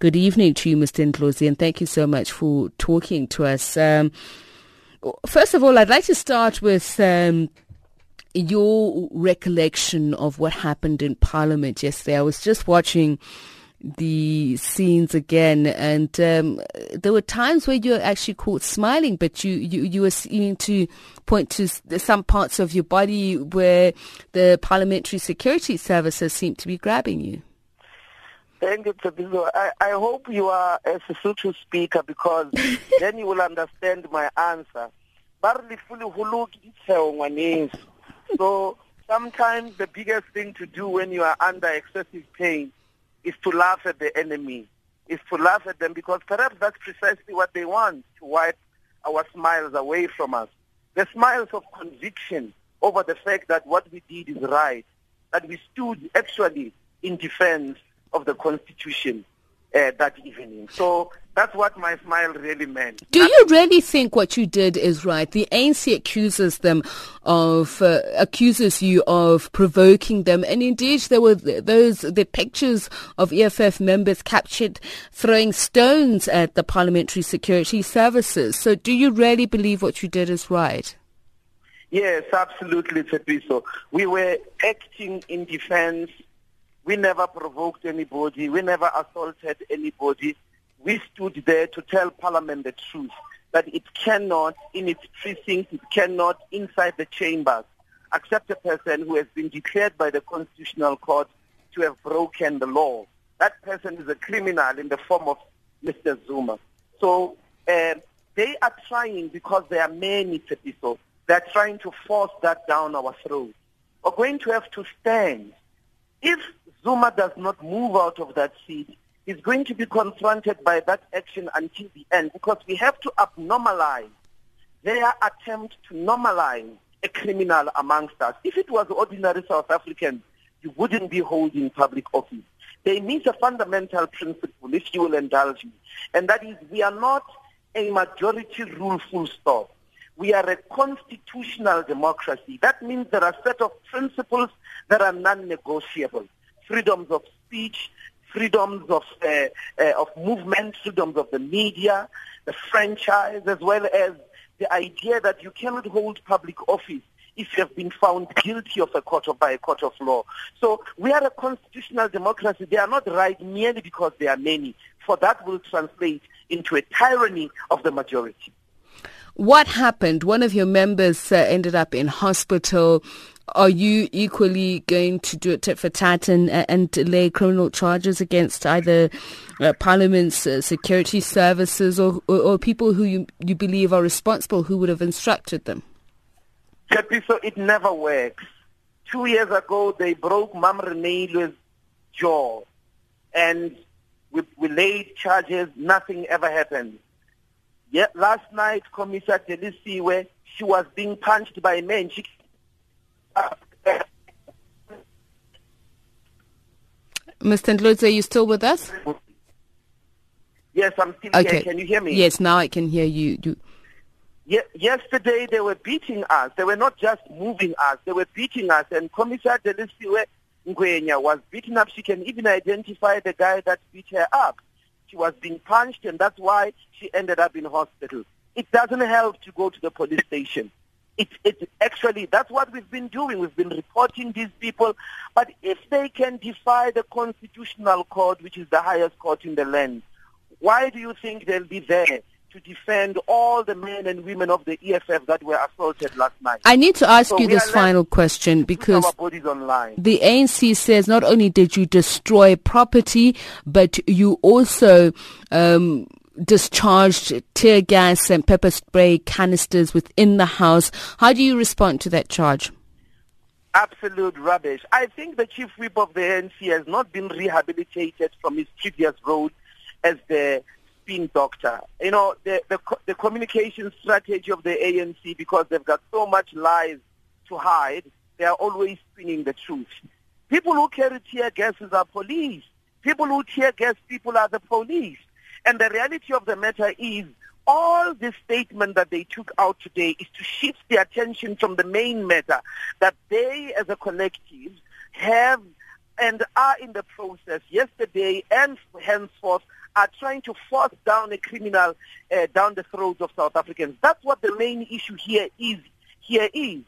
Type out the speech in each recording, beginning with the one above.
Good evening to you, Mr. Ndlozi, and thank you so much for talking to us. Um, first of all, I'd like to start with um, your recollection of what happened in Parliament yesterday. I was just watching the scenes again, and um, there were times where you were actually caught smiling, but you, you, you were seeming to point to some parts of your body where the parliamentary security services seemed to be grabbing you. Thank you, Thabiso. I, I hope you are a Sesotho speaker because then you will understand my answer. So sometimes the biggest thing to do when you are under excessive pain is to laugh at the enemy, is to laugh at them because perhaps that's precisely what they want, to wipe our smiles away from us. The smiles of conviction over the fact that what we did is right, that we stood actually in defense of the Constitution uh, that evening. So that's what my smile really meant. Do you really think what you did is right? The ANC accuses them of uh, accuses you of provoking them, and indeed there were those the pictures of EFF members captured throwing stones at the parliamentary security services. So, do you really believe what you did is right? Yes, absolutely, Thabiso. We were acting in defense we never provoked anybody. We never assaulted anybody. We stood there to tell Parliament the truth, that it cannot, in its precinct, it cannot, inside the chambers, accept a person who has been declared by the Constitutional Court to have broken the law. That person is a criminal in the form of Mr. Zuma. So uh, they are trying, because there are many people, they're trying to force that down our throats. We're going to have to stand. If Zuma does not move out of that seat, he's going to be confronted by that action until the end because we have to abnormalize their attempt to normalize a criminal amongst us. If it was ordinary South Africans, you wouldn't be holding public office. They miss a fundamental principle, if you will indulge me, and that is we are not a majority rule full stop. We are a constitutional democracy. That means there are a set of principles that are non-negotiable freedoms of speech, freedoms of, uh, uh, of movement, freedoms of the media, the franchise, as well as the idea that you cannot hold public office if you have been found guilty of a court or by a court of law. So we are a constitutional democracy. They are not right merely because they are many, for that will translate into a tyranny of the majority. What happened? One of your members uh, ended up in hospital are you equally going to do it tit for tat and, and lay criminal charges against either uh, Parliament's uh, security services or, or, or, people who you, you believe are responsible who would have instructed them? So it never works. Two years ago, they broke Mam Reneilwe's jaw, and we, we laid charges. Nothing ever happened. Yet last night, Commissioner Delisiwe, she was being punched by men. She Mr. Ndlozi, are you still with us? Yes, I'm still okay. here. Can you hear me? Yes, now I can hear you. you... Ye- yesterday they were beating us. They were not just moving us. They were beating us. And Commissioner Delisiwe Ngwenya was beaten up. She can even identify the guy that beat her up. She was being punched, and that's why she ended up in hospital. It doesn't help to go to the police station. It, it actually, that's what we've been doing. We've been reporting these people. But if they can defy the constitutional court, which is the highest court in the land, why do you think they'll be there? to defend all the men and women of the EFF that were assaulted last night. I need to ask so you this final question because the ANC says not only did you destroy property, but you also um, discharged tear gas and pepper spray canisters within the house. How do you respond to that charge? Absolute rubbish. I think the chief whip of the ANC has not been rehabilitated from his previous role as the spin doctor. You know, the, the, the communication strategy of the ANC, because they've got so much lies to hide, they are always spinning the truth. People who carry tear gases are police. People who tear gas people are the police. And the reality of the matter is all the statement that they took out today is to shift the attention from the main matter that they as a collective have and are in the process yesterday and henceforth are trying to force down a criminal uh, down the throats of South Africans. That's what the main issue here is. Here is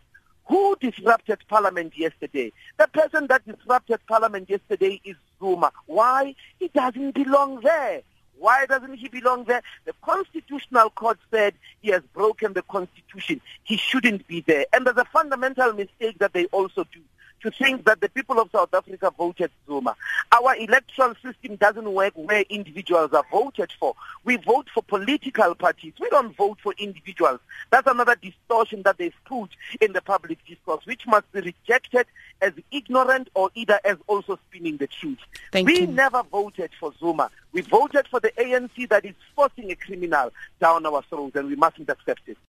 who disrupted Parliament yesterday? The person that disrupted Parliament yesterday is Zuma. Why? He doesn't belong there. Why doesn't he belong there? The Constitutional Court said he has broken the Constitution. He shouldn't be there. And there's a fundamental mistake that they also do to think that the people of South Africa voted Zuma. Our electoral system doesn't work where individuals are voted for. We vote for political parties. We don't vote for individuals. That's another distortion that they've put in the public discourse, which must be rejected as ignorant or either as also spinning the truth. Thank we you. never voted for Zuma. We voted for the ANC that is forcing a criminal down our throats, and we mustn't accept it.